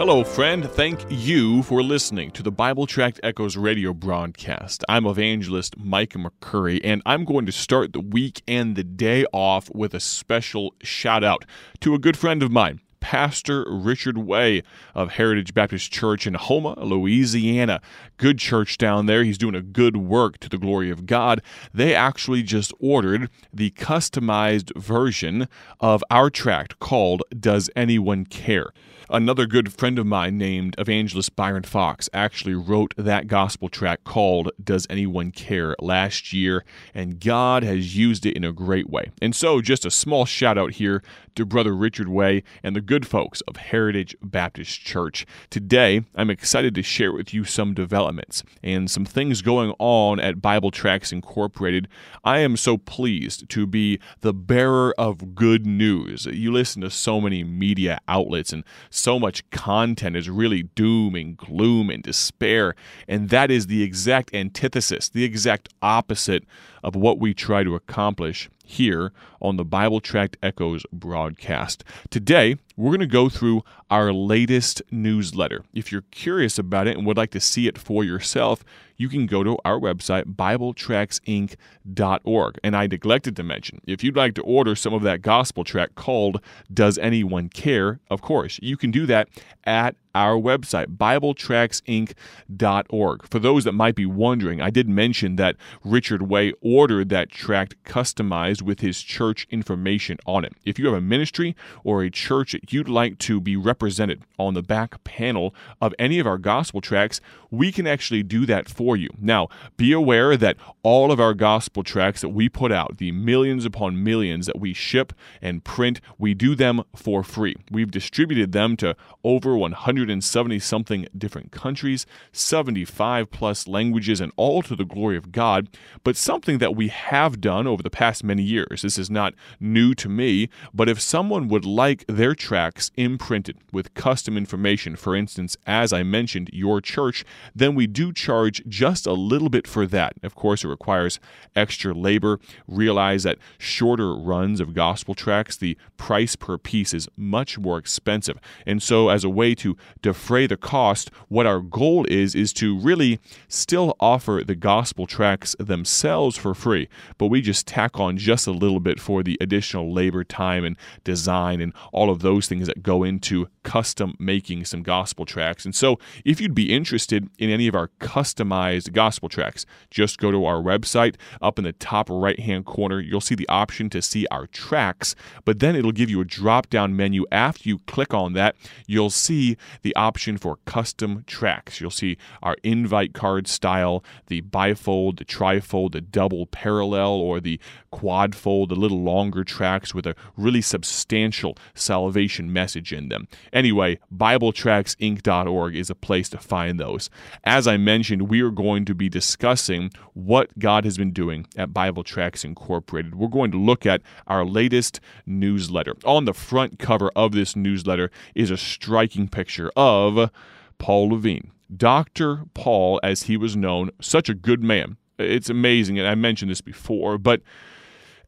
Hello, friend. Thank you for listening to the Bible Tract Echoes radio broadcast. I'm evangelist Micah McCurry, and I'm going to start the week and the day off with a special shout out to a good friend of mine. Pastor Richard Way of Heritage Baptist Church in Houma, Louisiana. Good church down there. He's doing a good work to the glory of God. They actually just ordered the customized version of our tract called Does Anyone Care? Another good friend of mine named Evangelist Byron Fox actually wrote that gospel tract called Does Anyone Care last year, and God has used it in a great way. And so, just a small shout out here to Brother Richard Way and the good folks of Heritage Baptist Church. Today, I'm excited to share with you some developments and some things going on at Bible Tracts Incorporated. I am so pleased to be the bearer of good news. You listen to so many media outlets and so much content is really doom and gloom and despair. And that is the exact antithesis, the exact opposite of what we try to accomplish here on the Bible Tract Echoes broadcast. Today, we're going to go through our latest newsletter. If you're curious about it and would like to see it for yourself, you can go to our website, BibleTractsInc.org. And I neglected to mention, if you'd like to order some of that gospel tract called Does Anyone Care? Of course, you can do that at our website, BibleTractsInc.org. For those that might be wondering, I did mention that Richard Way ordered that tract customized with his church information on it. If you have a ministry or a church that you'd like to be represented on the back panel of any of our gospel tracts, we can actually do that for you. Now, be aware that all of our gospel tracts that we put out, the millions upon millions that we ship and print, we do them for free. We've distributed them to over 170 something different countries, 75 plus languages, and all to the glory of God. But something that we have done over the past many years, this is not new to me, but if someone would like their imprinted with custom information, for instance, as I mentioned, your church, then we do charge just a little bit for that. Of course, it requires extra labor. Realize that shorter runs of gospel tracts, the price per piece is much more expensive. And so, as a way to defray the cost, what our goal is, is to really still offer the gospel tracts themselves for free, but we just tack on just a little bit for the additional labor, time, and design, and all of those things that go into custom making some gospel tracts. And so, if you'd be interested in any of our customized gospel tracts, just go to our website. Up in the top right hand corner, you'll see the option to see our tracks, but then it'll give you a drop down menu. After you click on that, you'll see the option for custom tracks. You'll see our invite card style, the bifold, the trifold, the double parallel, or the quad fold, the little longer tracks with a really substantial salvation message in them. Anyway, BibleTractsInc.org is a place to find those. As I mentioned, we are going to be discussing what God has been doing at Bible Tracts Incorporated. We're going to look at our latest newsletter. On the front cover of this newsletter is a striking picture of Paul Levine. Dr. Paul, as he was known, such a good man. It's amazing, and I mentioned this before, but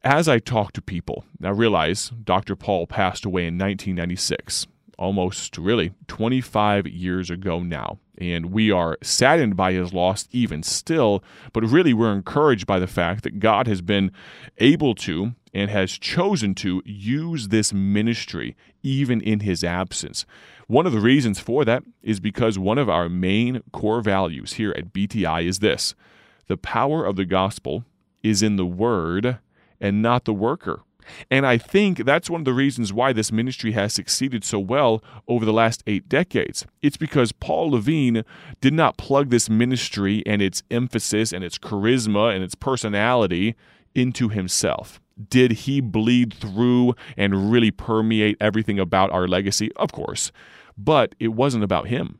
as I talk to people, I realize Dr. Paul passed away in 1996 almost really 25 years ago now. And we are saddened by his loss even still, but really we're encouraged by the fact that God has been able to and has chosen to use this ministry even in his absence. One of the reasons for that is because one of our main core values here at BTI is this the power of the gospel is in the word and not the worker. And I think that's one of the reasons why this ministry has succeeded so well over the last eight decades. It's because Paul Levine did not plug this ministry and its emphasis and its charisma and its personality into himself. Did he bleed through and really permeate everything about our legacy? Of course. But it wasn't about him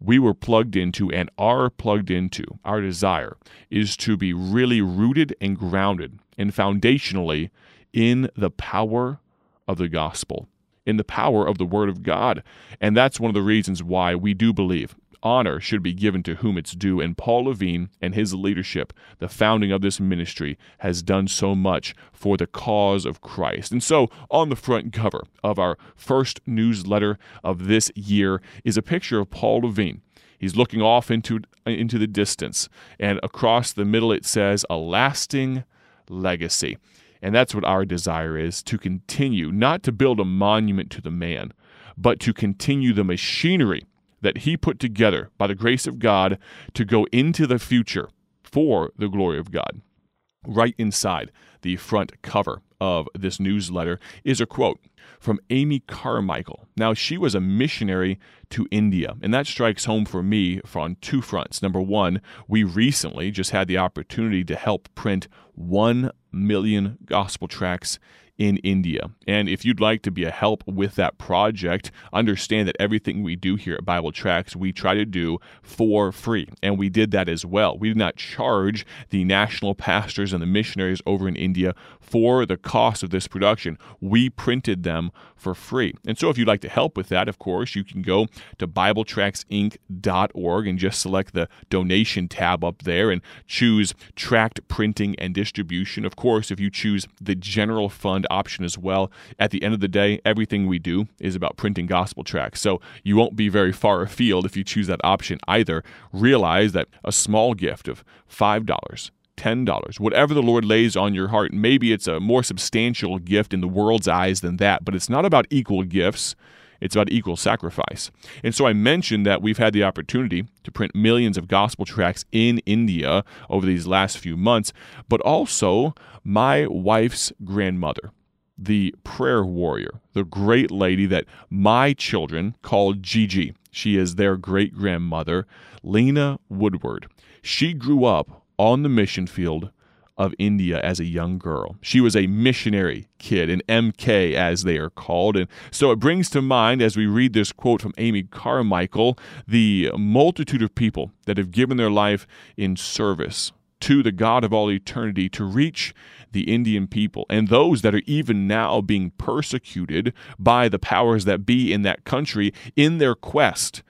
we were plugged into and are plugged into, our desire is to be really rooted and grounded and foundationally in the power of the gospel, in the power of the Word of God. And that's one of the reasons why we do believe honor should be given to whom it's due. And Paul Levine and his leadership, the founding of this ministry, has done so much for the cause of Christ. And so, on the front cover of our first newsletter of this year is a picture of Paul Levine. He's looking off into, into the distance, and across the middle it says, A lasting legacy. And that's what our desire is to continue, not to build a monument to the man, but to continue the machinery that he put together by the grace of God to go into the future for the glory of God. Right inside the front cover of this newsletter is a quote from Amy Carmichael. Now, she was a missionary to India, and that strikes home for me on two fronts. Number one, we recently just had the opportunity to help print 1 million gospel tracts in India. And if you'd like to be a help with that project, understand that everything we do here at Bible Tracts, we try to do for free. And we did that as well. We did not charge the national pastors and the missionaries over in India for the cost of this production. We printed them for free. And so if you'd like to help with that, of course, you can go to BibleTractsInc.org and just select the donation tab up there and choose tract printing and distribution. Of course, if you choose the general fund option as well, at the end of the day, everything we do is about printing gospel tracts. So you won't be very far afield if you choose that option either. Realize that a small gift of $5, $10, whatever the Lord lays on your heart. Maybe it's a more substantial gift in the world's eyes than that, but it's not about equal gifts. It's about equal sacrifice. And so I mentioned that we've had the opportunity to print millions of gospel tracts in India over these last few months, but also my wife's grandmother, the prayer warrior, the great lady that my children call Gigi. She is their great grandmother, Lena Woodward. She grew up on the mission field of India as a young girl. She was a missionary kid, an MK as they are called. And so it brings to mind, as we read this quote from Amy Carmichael, the multitude of people that have given their life in service to the God of all eternity to reach the Indian people and those that are even now being persecuted by the powers that be in that country in their quest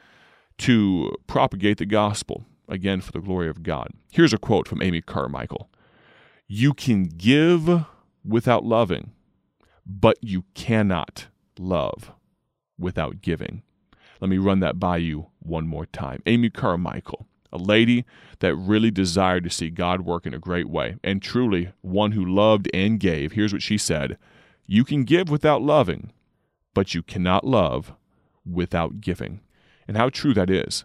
to propagate the gospel again for the glory of God. Here's a quote from Amy Carmichael You can give without loving, but you cannot love without giving. Let me run that by you one more time. Amy Carmichael, a lady that really desired to see God work in a great way, and truly one who loved and gave. Here's what she said You can give without loving, but you cannot love without giving. And how true that is.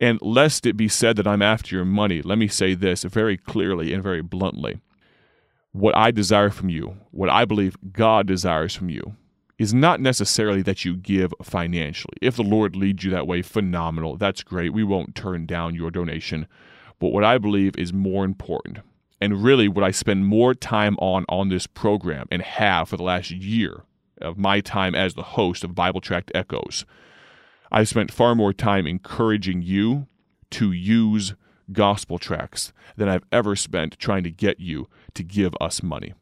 And lest it be said that I'm after your money, let me say this very clearly and very bluntly. What I desire from you, what I believe God desires from you, is not necessarily that you give financially. If the Lord leads you that way, phenomenal. That's great. We won't turn down your donation. But what I believe is more important, and really what I spend more time on on this program and have for the last year of my time as the host of Bible Tract Echoes, I've spent far more time encouraging you to use gospel tracts than I've ever spent trying to get you to give us money.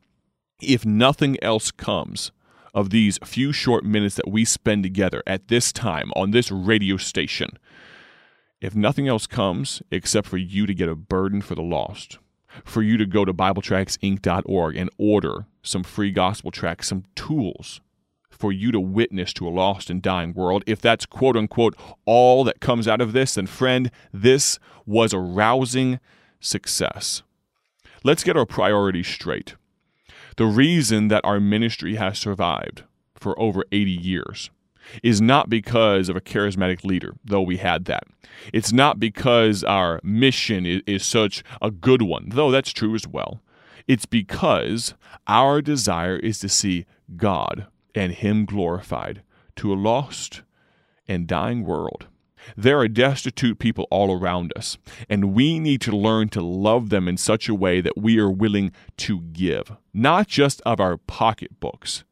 If nothing else comes of these few short minutes that we spend together at this time on this radio station, if nothing else comes except for you to get a burden for the lost, for you to go to BibleTractsInc.org and order some free gospel tracts, some tools for you to witness to a lost and dying world. If that's quote unquote all that comes out of this, then friend, this was a rousing success. Let's get our priorities straight. The reason that our ministry has survived for over 80 years is not because of a charismatic leader, though we had that. It's not because our mission is, is, such a good one, though that's true as well. It's because our desire is to see God and Him glorified to a lost and dying world. There are destitute people all around us, and we need to learn to love them in such a way that we are willing to give, not just of our pocketbooks,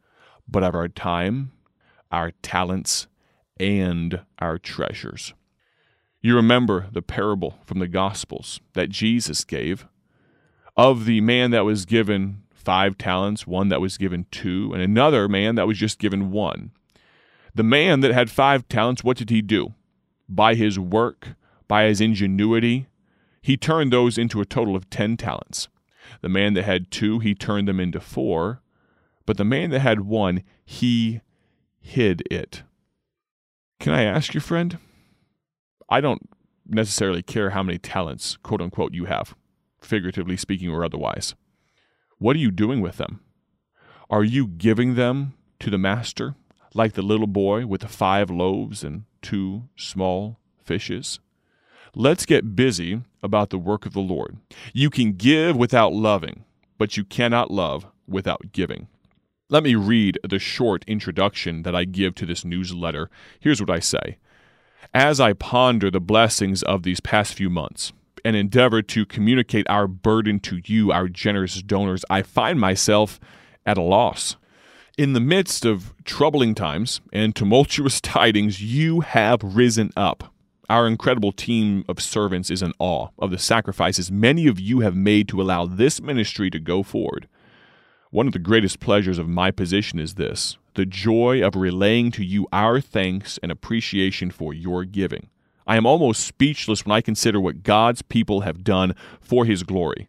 but of our time, our talents, and our treasures. You remember the parable from the Gospels that Jesus gave of the man that was given five talents, one that was given two, and another man that was just given one. The man that had five talents, what did he do? By his work, by his ingenuity, he turned those into a total of 10 talents. The man that had two, he turned them into four. But the man that had one, he hid it. Can I ask you, friend? I don't necessarily care how many talents, quote unquote, you have, figuratively speaking or otherwise. What are you doing with them? Are you giving them to the master, like the little boy with the five loaves and two small fishes? Let's get busy about the work of the Lord. You can give without loving, but you cannot love without giving. Let me read the short introduction that I give to this newsletter. Here's what I say As I ponder the blessings of these past few months and endeavor to communicate our burden to you, our generous donors, I find myself at a loss. In the midst of troubling times and tumultuous tidings, you have risen up. Our incredible team of servants is in awe of the sacrifices many of you have made to allow this ministry to go forward. One of the greatest pleasures of my position is this the joy of relaying to you our thanks and appreciation for your giving. I am almost speechless when I consider what God's people have done for His glory.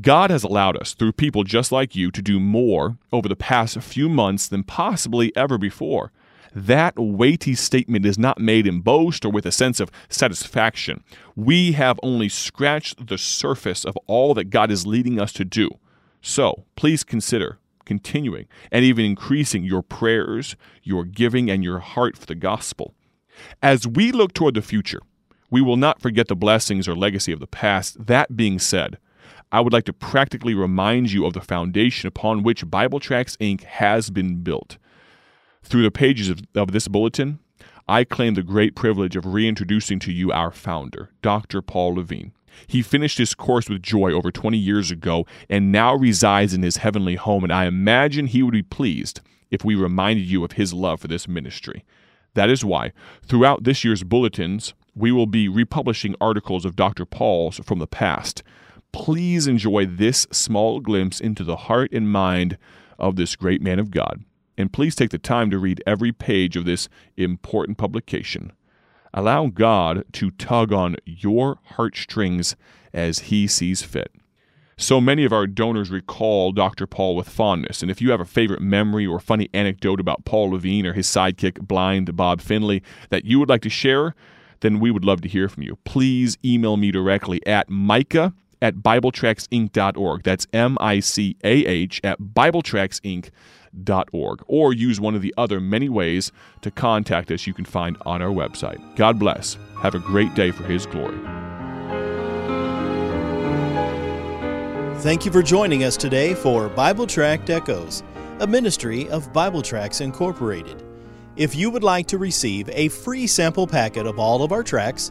God has allowed us, through people just like you, to do more over the past few months than possibly ever before. That weighty statement is not made in boast or with a sense of satisfaction. We have only scratched the surface of all that God is leading us to do. So please consider continuing and even increasing your prayers, your giving, and your heart for the gospel. As we look toward the future, we will not forget the blessings or legacy of the past. That being said, I would like to practically remind you of the foundation upon which Bible Tracts Inc. has been built. Through the pages of, of this bulletin, I claim the great privilege of reintroducing to you our founder, Dr. Paul Levine. He finished his course with joy over 20 years ago and now resides in his heavenly home, and I imagine he would be pleased if we reminded you of his love for this ministry. That is why, throughout this year's bulletins, we will be republishing articles of Dr. Paul's from the past. Please enjoy this small glimpse into the heart and mind of this great man of God. And please take the time to read every page of this important publication. Allow God to tug on your heartstrings as He sees fit. So many of our donors recall Dr. Paul with fondness, and if you have a favorite memory or funny anecdote about Paul Levine or his sidekick, blind Bob Finley, that you would like to share, then we would love to hear from you. Please email me directly at micah at BibleTractsInc.org. That's M I C A H at BibleTractsInc.org org, or use one of the other many ways to contact us you can find on our website. God bless. Have a great day for His glory. Thank you for joining us today for Bible Tract Echoes, a ministry of Bible Tracts Incorporated. If you would like to receive a free sample packet of all of our tracts,